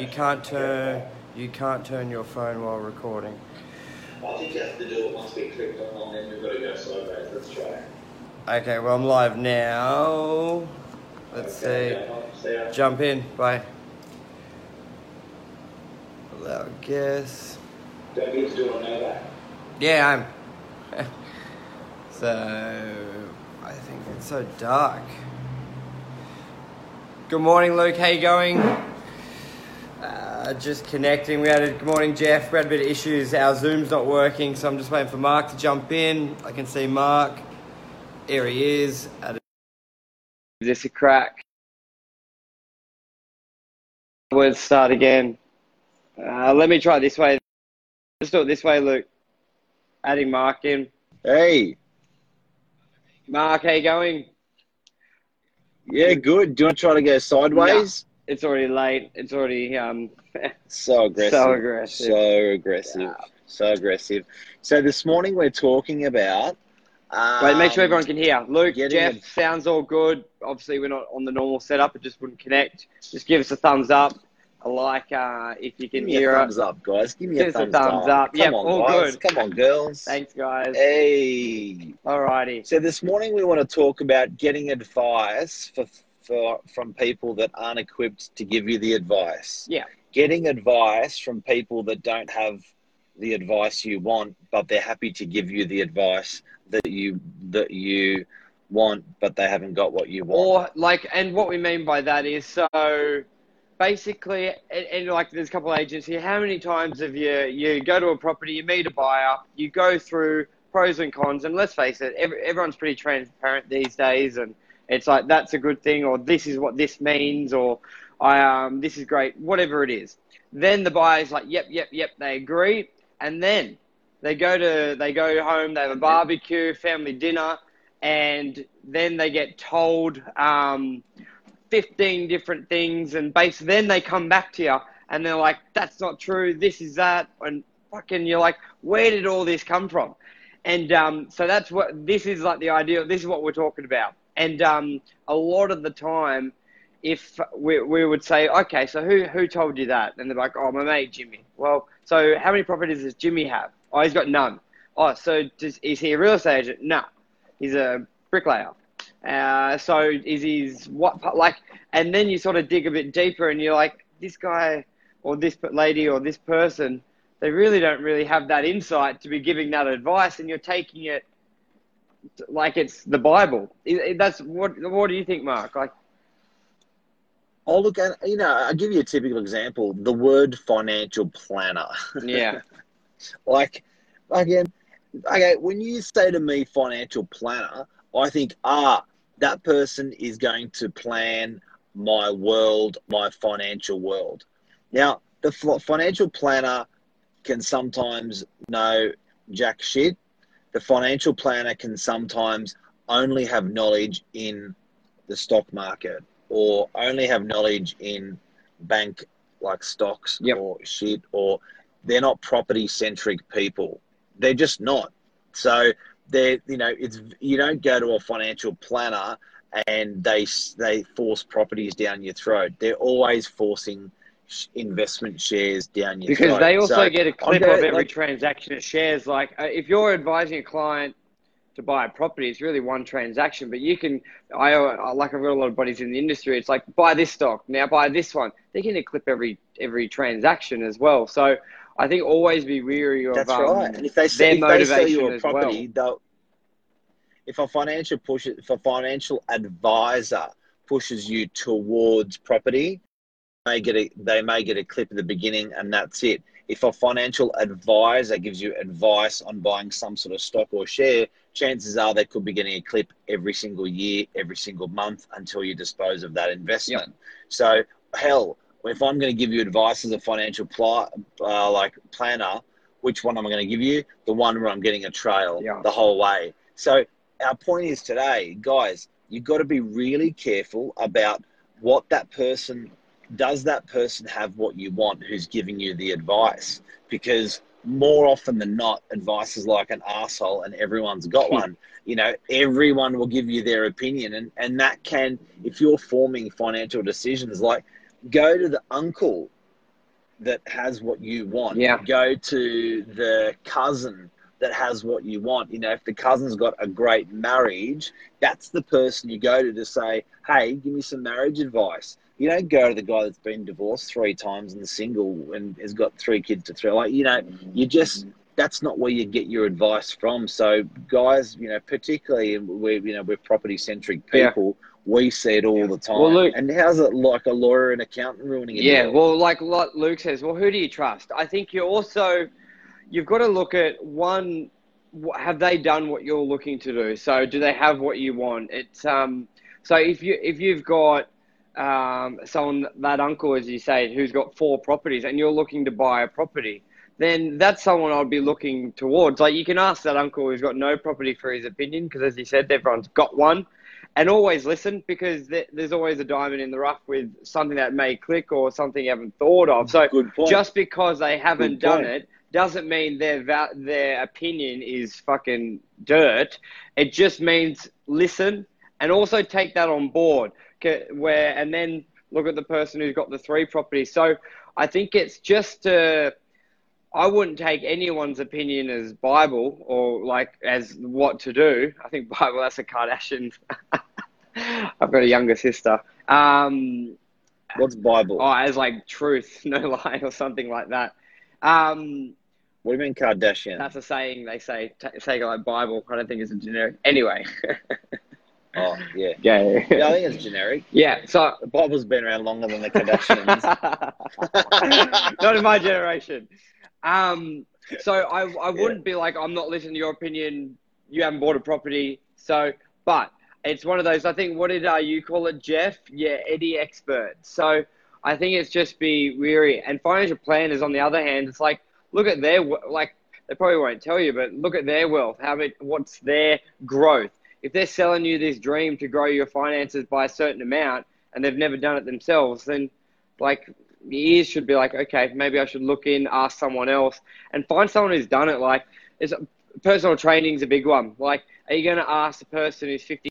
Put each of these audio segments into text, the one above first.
You can't turn. You can't turn your phone while recording. I think you have to do it once we clicked on, and then we've got to go sideways. Let's try. Okay, well I'm live now. Let's Okay, see. see. Jump in. Bye. Allow guess. Don't forget to do it on Novak. Yeah, I'm. so I think it's so dark. Good morning, Luke. How you going? Uh, just connecting. We had a good morning, Jeff. We had a bit of issues. Our Zoom's not working, so I'm just waiting for Mark to jump in. I can see Mark. Here he is. At a- Is this a crack? Let's start again. Uh, let me try this way. Let's do it this way, Luke. Adding Mark in. Hey, Mark, how you going? yeah, good. Do you want to try to go sideways? It's already late. It's already um. So aggressive. So aggressive. So aggressive. Yeah. So aggressive. So this morning we're talking about. Um, Wait, make sure everyone can hear. Luke, Jeff, sounds all good. Obviously, we're not on the normal setup. It just wouldn't connect. Just give us a thumbs up, a like uh, if you Give can hear thumbs us. up, guys. Give me Give a us a thumbs, thumbs up. up. On, all guys. good. Come on, girls. Thanks, guys. Hey. Alrighty. So this morning we want to talk about getting advice for, for from people that aren't equipped to give you the advice. Yeah. Getting advice from people that don't have the advice you want, but they're happy to give you the advice that you that you want, but they haven't got what you want. Or like, and what we mean by that is so basically, and, and like, there's a couple of agents here. How many times have you you go to a property, you meet a buyer, you go through pros and cons, and let's face it, every, everyone's pretty transparent these days, and it's like that's a good thing, or this is what this means, or I um this is great, whatever it is. Then the buyer's like, yep, yep, yep, they agree, and then they go to they go home, they have a barbecue, family dinner, and then they get told um, 15 different things, and basically then they come back to you and they're like, "That's not true. This is that," and fucking you're like, "Where did all this come from?" And um, so that's what this is like the ideal. This is what we're talking about. And um, a lot of the time, if we, we would say, okay, so who who told you that? And they're like, oh, my mate Jimmy. Well, so how many properties does Jimmy have? Oh, he's got none. Oh, so does, is he a real estate agent? No, he's a bricklayer. Uh, so is he's what like? And then you sort of dig a bit deeper, and you're like, this guy or this lady or this person, they really don't really have that insight to be giving that advice, and you're taking it like it's the Bible. That's what. What do you think, Mark? Like, Oh, look, at, you know, I'll give you a typical example. The word financial planner. yeah, like, again, okay, when you say to me financial planner, I think, ah, that person is going to plan my world, my financial world. Now, the financial planner can sometimes know jack shit. The financial planner can sometimes only have knowledge in the stock market or only have knowledge in bank like stocks Yep. or shit or they're not property centric people. They're just not. So they're you know it's you don't go to a financial planner and they they force properties down your throat. They're always forcing investment shares down your because throat they also So get a clip I'm of every like- transaction of shares. Like, uh, if you're advising a client to buy a property, it's really one transaction. But you can, I uh, like I've got a lot of buddies in the industry. It's like buy this stock now, buy this one. They're going to clip every every transaction as well. So I think always be weary of That's um, right. And if they, their if they sell you a property, they'll, if a financial push, if a financial advisor pushes you towards property, they get a, they may get a clip at the beginning, and that's it. If a financial advisor gives you advice on buying some sort of stock or share, chances are they could be getting a clip every single year, every single month until you dispose of that investment. So, hell, if I'm going to give you advice as a financial pl- uh, like planner, which one am I going to give you? The one where I'm getting a trail Yeah. the whole way. So, our point is today, guys, you've got to be really careful about what that person does. That person have what you want? Who's giving you the advice? Because more often than not, advice is like an asshole, and everyone's got hmm. one. You know, everyone will give you their opinion, and and that can, if you're forming financial decisions, like go to the uncle that has what you want. Yeah. Go to the cousin that has what you want. You know, if the cousin's got a great marriage, that's the person you go to to say, hey, give me some marriage advice. You don't go to the guy that's been divorced three times and single and has got three kids to throw. Like, you know, you just that's not where you get your advice from. So, guys, you know, particularly we're you know we're property centric people. We see it all the time. Well, Luke- and how's it like a lawyer and accountant ruining it? Yeah, well, like what Luke says, well, who do you trust? I think you also you've got to look at one. Have they done what you're looking to do? So, do they have what you want? It's um. So if you if you've got um someone that uncle, as you say, who's got four properties, and you're looking to buy a property, then that's someone I'd be looking towards. Like you can ask that uncle who's got no property for his opinion, because as you said, everyone's got one. And always listen because th- there's always a diamond in the rough with something that may click or something you haven't thought of. So just because they haven't done it doesn't mean their va- their opinion is fucking dirt. It just means listen and also take that on board. 'Kay, Where and then look at the person who's got the three properties. So I think it's just uh, I wouldn't take anyone's opinion as Bible or like as what to do. I think Bible that's a Kardashian. I've got a younger sister. Um, What's Bible? oh, as like truth, no lie, or something like that. Um, What do you mean Kardashian? that's a saying they say, t- say like Bible. I don't think it's a generic. Anyway, oh, yeah. yeah, Yeah, I think it's generic. yeah. So The Bible's been around longer than the Kardashians. not in my generation. Um, so I, I wouldn't be like, I'm not listening to your opinion. You haven't bought a property. So, but it's one of those, I think, what did uh, you call it, Jeff? Yeah, Eddie expert. So I think it's just be weary. And financial planners, on the other hand, it's like, look at their, like, they probably won't tell you, but look at their wealth. How many, what's their growth? If they're selling you this dream to grow your finances by a certain amount and they've never done it themselves, then like your ears should be like, okay, maybe I should look in, ask someone else, and find someone who's done it. Like, it's, personal training is a big one. Like, are you going to ask the person who's 50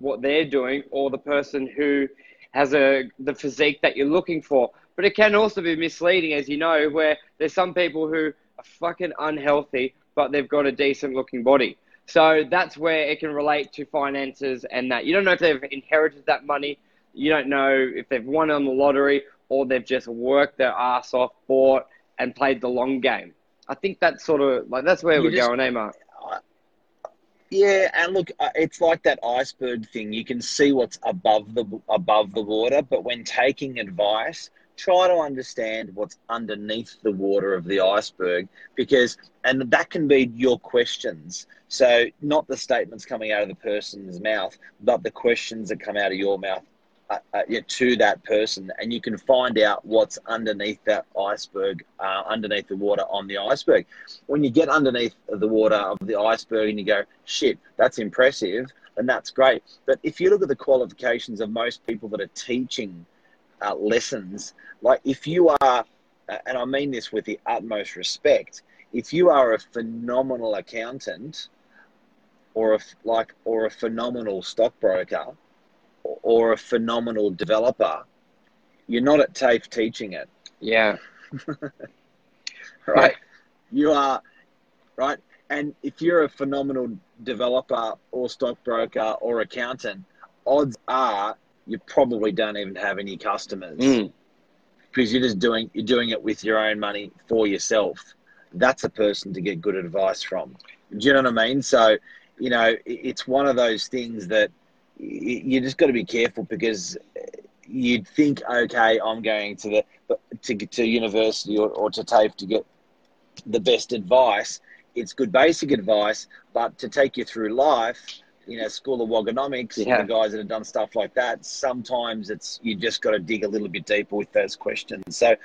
what they're doing, or the person who has a the physique that you're looking for? But it can also be misleading, as you know, where there's some people who are fucking unhealthy, but they've got a decent looking body. So that's where it can relate to finances and that. You don't know if they've inherited that money. You don't know if they've won on the lottery or they've just worked their ass off, bought, and played the long game. I think that's sort of like that's where You we're just- going, eh, Mark? Yeah, and look, uh, it's like that iceberg thing. You can see what's above the above the water, but when taking advice, try to understand what's underneath the water of the iceberg because and that can be your questions. So, not the statements coming out of the person's mouth, but the questions that come out of your mouth uh, uh, to that person, and you can find out what's underneath that iceberg, uh, underneath the water on the iceberg. When you get underneath the water of the iceberg and you go, shit, that's impressive, and that's great. But if you look at the qualifications of most people that are teaching uh, lessons, like if you are, uh, and I mean this with the utmost respect, if you are a phenomenal accountant, or a like, or a phenomenal stockbroker, or, or a phenomenal developer, you're not at TAFE teaching it, Yeah. right? You are, right? And if you're a phenomenal developer or stockbroker or accountant, odds are you probably don't even have any customers Mm. because you're just doing you're doing it with your own money for yourself. That's a person to get good advice from. Do you know what I mean? So, you know, it's one of those things that you just got to be careful because you'd think, okay, I'm going to the to to university or, or to TAFE to get the best advice. It's good basic advice, but to take you through life, you know, School of Wogonomics, Yeah. the guys that have done stuff like that, sometimes it's you just got to dig a little bit deeper with those questions. So,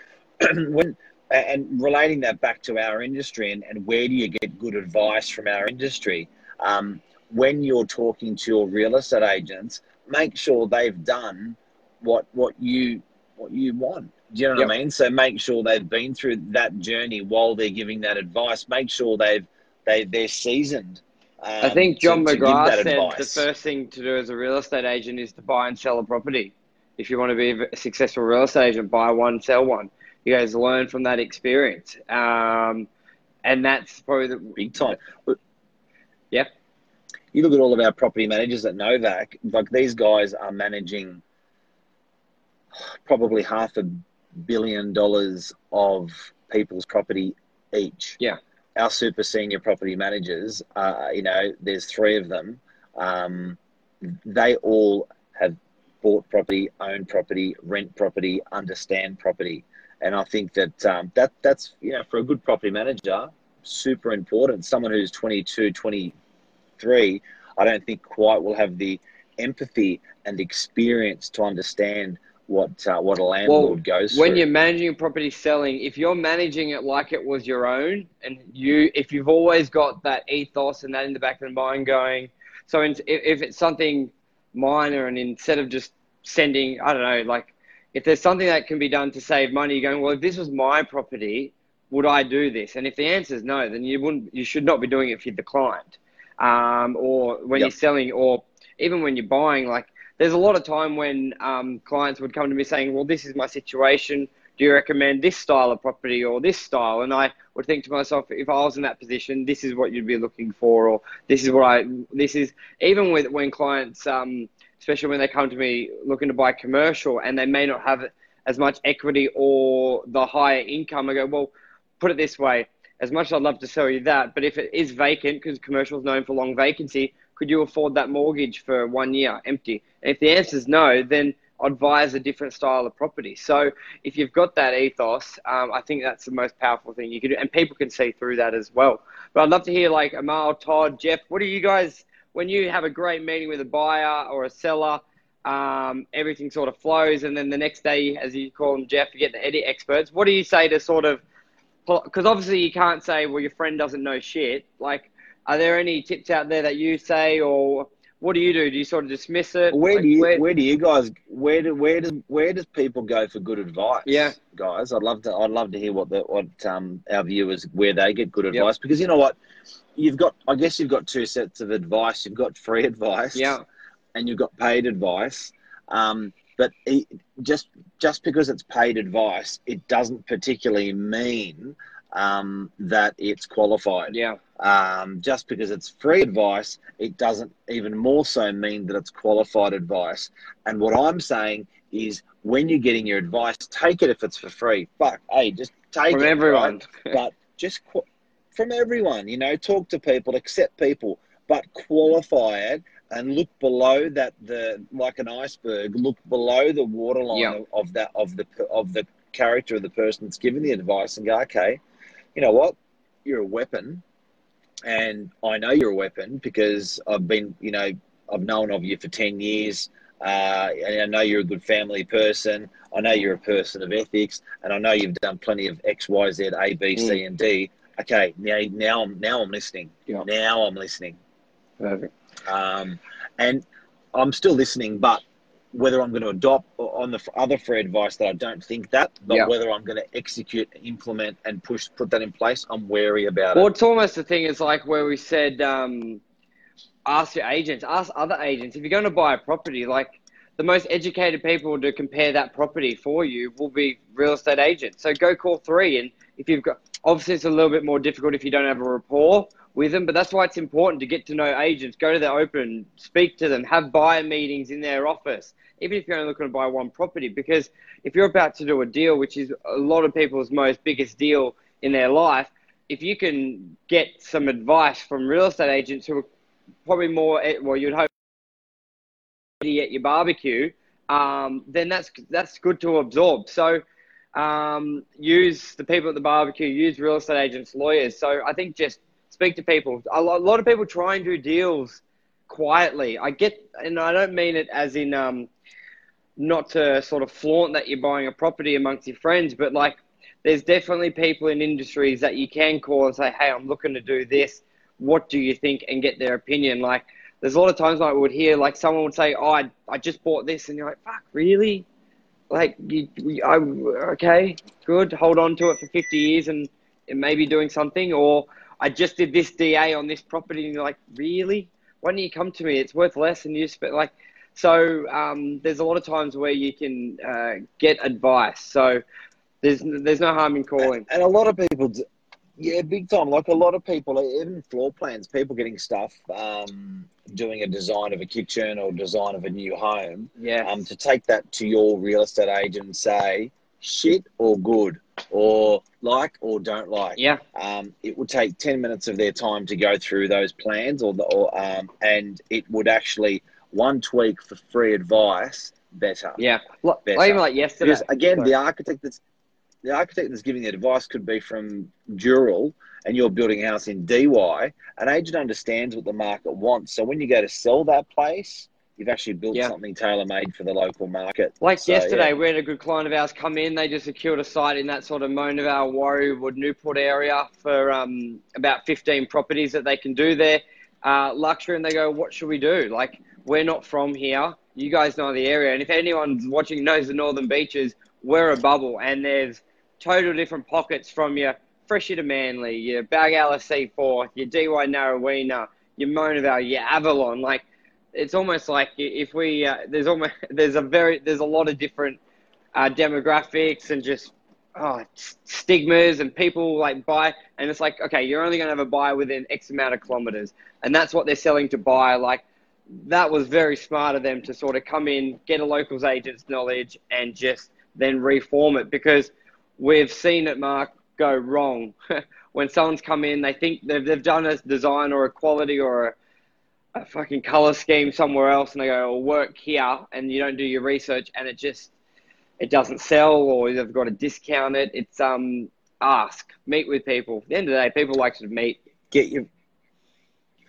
when and relating that back to our industry and, and where do you get good advice from our industry? Um, when you're talking to your real estate agents, make sure they've done what what you what you want. Do you know what I mean? So make sure they've been through that journey while they're giving that advice. Make sure they've they they're seasoned. Um, I think John to- to McGrath that said advice. the first thing to do as a real estate agent is to buy and sell a property. if you want to be a successful real estate agent, buy one, sell one. You guys learn from that experience. Um, and that's probably the big time. yeah. You look at all of our property managers at Novak, like these guys are managing probably half a billion dollars of people's property each. Yeah. Our super senior property managers, uh, you know, there's three of them. Um, they all have bought property, owned property, rent property, understand property. And I think that um, that that's you know for a good property manager, super important. Someone who's 22, 23, I don't think quite will have the empathy and experience to understand what uh, what a landlord well, goes when through. you're managing a property selling if you're managing it like it was your own and you if you've always got that ethos and that in the back of the mind going so in, if it's something minor and instead of just sending i don't know like if there's something that can be done to save money going well if this was my property would i do this and if the answer is no then you wouldn't you should not be doing it for the client um, or when yep. you're selling or even when you're buying like there's a lot of time when um, clients would come to me saying, well, this is my situation. Do you recommend this style of property or this style? And I would think to myself, if I was in that position, this is what you'd be looking for, or this is what I, this is, even with when clients, um, especially when they come to me looking to buy commercial and they may not have as much equity or the higher income, I go, well, put it this way. As much as I'd love to sell you that, but if it is vacant, because commercial is known for long vacancy, could you afford that mortgage for one year empty? And if the answer is no, then advise a different style of property. So if you've got that ethos, um, I think that's the most powerful thing you can do, and people can see through that as well. But I'd love to hear like Amal, Todd, Jeff. What do you guys when you have a great meeting with a buyer or a seller? Um, everything sort of flows, and then the next day, as you call them, Jeff, you get the edit experts. What do you say to sort of because obviously you can't say, well, your friend doesn't know shit. Like, are there any tips out there that you say, or what do you do? Do you sort of dismiss it? Where like, do you where, where, do you guys where do where does where does people go for good advice? Yeah, guys, I'd love to I'd love to hear what the what um our viewers where they get good advice yep. because you know what you've got I guess you've got two sets of advice. You've got free advice, yeah, and you've got paid advice. Um, but it, just just because it's paid advice, it doesn't particularly mean um, that it's qualified. Yeah. Um, just because it's free advice, it doesn't even more so mean that it's qualified advice. And what I'm saying is, when you're getting your advice, take it if it's for free. Fuck, hey, just take from it. From everyone. Right? but just qu- from everyone, you know, talk to people, accept people, but qualify it and look below that the like an iceberg. Look below the waterline yeah. of, of that of the of the character of the person that's giving the advice, and go, okay, you know what, you're a weapon and I know you're a weapon because I've been, you know, I've known of you for 10 years. Uh, and I know you're a good family person. I know you're a person of ethics, and I know you've done plenty of X, Y, Z, A, B, C, mm. and D. Okay, now, now I'm now I'm listening. Yeah. Now I'm listening. Perfect. Um, and I'm still listening, but whether I'm going to adopt on the other free advice that I don't think that, but yeah. whether I'm going to execute, implement, and push, put that in place, I'm wary about well, it. Well, it's almost the thing is like where we said, um, ask your agents, ask other agents. If you're going to buy a property, like the most educated people to compare that property for you will be real estate agents. So go call three, and if you've got, obviously it's a little bit more difficult if you don't have a rapport with them, but that's why it's important to get to know agents, go to their open, speak to them, have buyer meetings in their office even if you're only looking to buy one property. Because if you're about to do a deal, which is a lot of people's most biggest deal in their life, if you can get some advice from real estate agents who are probably more, well, you'd hope at your barbecue, um, then that's that's good to absorb. So um, use the people at the barbecue, use real estate agents, lawyers. So I think just speak to people. A lot of people try and do deals quietly. I get, and I don't mean it as in um, not to sort of flaunt that you're buying a property amongst your friends, but like there's definitely people in industries that you can call and say, hey, I'm looking to do this. What do you think? And get their opinion. Like there's a lot of times I would hear like someone would say, oh, I, I just bought this. And you're like, fuck, really? Like, you, I, okay, good. Hold on to it for 50 years and it may be doing something. Or I just did this DA on this property. And you're like, really? Why don't you come to me? It's worth less. And you spend like, So um, there's a lot of times where you can uh, get advice. So there's there's no harm in calling. And a lot of people, d- yeah, big time. Like a lot of people, even floor plans, people getting stuff, um, doing a design of a kitchen or design of a new home, Yeah. um, to take that to your real estate agent and say shit or good or like or don't like. yeah. Um, it would take 10 minutes of their time to go through those plans or, the, or um, and it would actually one tweak for free advice better. Yeah. Like, Better. even like yesterday. Because again, Sorry. the architect that's the architect that's giving the advice could be from Dural, and you're building a house in DY. An agent understands what the market wants, so when you go to sell that place, you've actually built Yeah. something tailor made for the local market. Like So, yesterday, yeah. we had a good client of ours come in. They just secured a site in that sort of Mona Vale, Warriewood, Newport area for um, about 15 properties that they can do there. Uh, luxury, and they go, What should we do? Like, we're not from here. You guys know the area. And if anyone's watching knows the Northern Beaches, we're a bubble. And there's total different pockets from your Freshie to Manly, your Bag LSC4, your DY Narraweena, your Mona Vale, your Avalon. Like, it's almost like if we uh, there's almost there's a very there's a lot of different uh, demographics and just oh, stigmas and people like buy and it's like okay you're only going to have a buy within x amount of kilometers. And that's what they're selling to buy like that was very smart of them to sort of come in get a locals agent's knowledge and just then reform it. Because we've seen it mark go wrong. When someone's come in they think they've, they've done a design or a quality or a a fucking color scheme somewhere else and they go, well, work here and you don't do your research and it just it doesn't sell or they've got to discount it. It's um ask, meet with people. At the end of the day, people like to meet. Get your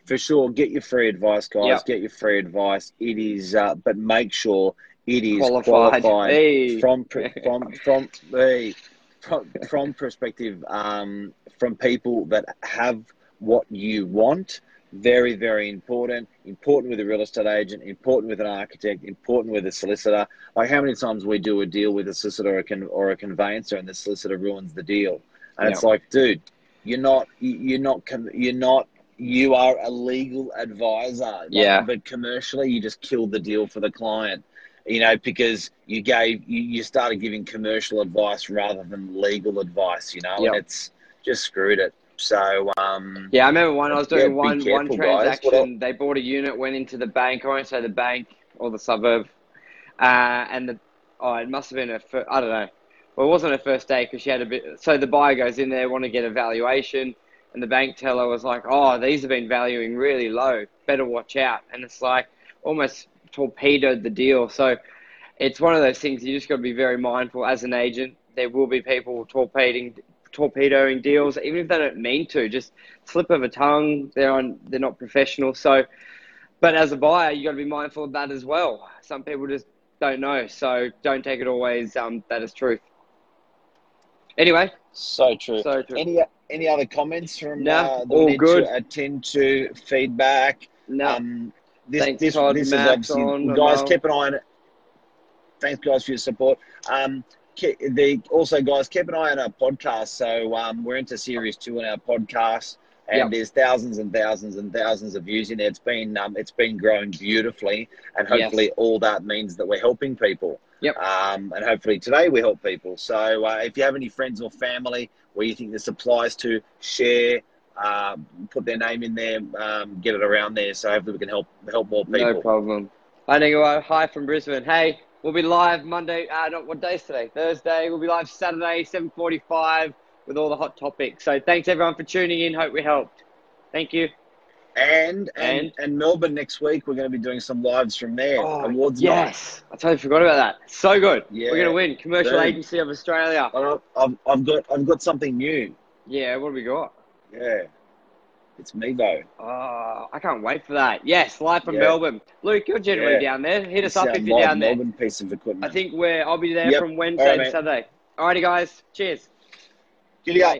for sure. Get your free advice, guys. Yeah. Get your free advice. It is, uh, but make sure it is Qualified. qualified, Hey. from from from hey, from from perspective um, from people that have what you want. Very very important. Important with a real estate agent. Important with an architect. Important with a solicitor. Like how many times we do a deal with a solicitor or a, con- or a conveyancer, and the solicitor ruins the deal. And it's like, dude, you're not you- you're not you're not you are a legal advisor. Like, Yeah. But commercially, you just killed the deal for the client. You know, because you gave you, you started giving commercial advice rather than legal advice. You know, Yep. and it's just screwed it. So um, Yeah, I remember one I was doing one one careful, guys. transaction. They bought a unit, went into the bank. I won't say the bank or the suburb, uh, and the oh, it must have been a fir- I don't know. Well, it wasn't her first day because she had a bit. So the buyer goes in there, want to get a valuation, and the bank teller was like, "Oh, these have been valuing really low. Better watch out." And it's like almost torpedoed the deal. So it's one of those things you just got to be very mindful as an agent. There will be people torpedoing torpedoing deals, even if they don't mean to. Just slip of a tongue. They're on. They're not professional. So, but as a buyer, you got to be mindful of that as well. Some people just don't know. So don't take it always um, that is truth. Anyway, so true. so true. Any any other comments from No, uh, that all need good. to attend to feedback? no, Um, this, Thanks, this, Todd, this Max, is obviously, guys, keep an eye on it. Thanks, guys, for your support. Um, the, also, guys, keep an eye on our podcast. So um, we're into series two on our podcast, and Yep. there's thousands and thousands and thousands of views in there. It's been um, it's been growing beautifully, and Yes. hopefully, all that means that we're helping people. Yep. Um, and hopefully today we help people. So uh, if you have any friends or family where you think this applies to, share, uh, put their name in there, um, get it around there. So hopefully we can help help more people. no problem. I think hi from Brisbane. Hey, we'll be live Monday. Uh, not what day's today? Thursday. We'll be live Saturday, seven forty-five, with all the hot topics. So thanks everyone for tuning in. Hope we helped. Thank you. And, and And? and Melbourne next week we're going to be doing some lives from there. Awards night. Oh, yes, I totally forgot about that. So good. Yeah. We're gonna win. Commercial Dude. Agency of Australia. I've, I've got I've got something new. Yeah. What have we got? Yeah, it's Mevo. Oh, ah, I can't wait for that. Yes, live from Yeah. Melbourne. Luke, you're generally Yeah. down there. Hit us It's up if you're down there. Melbourne piece of equipment. I think we're. I'll be there Yep. from Wednesday All right, to. Saturday. Alrighty, guys. Cheers. Giddy up.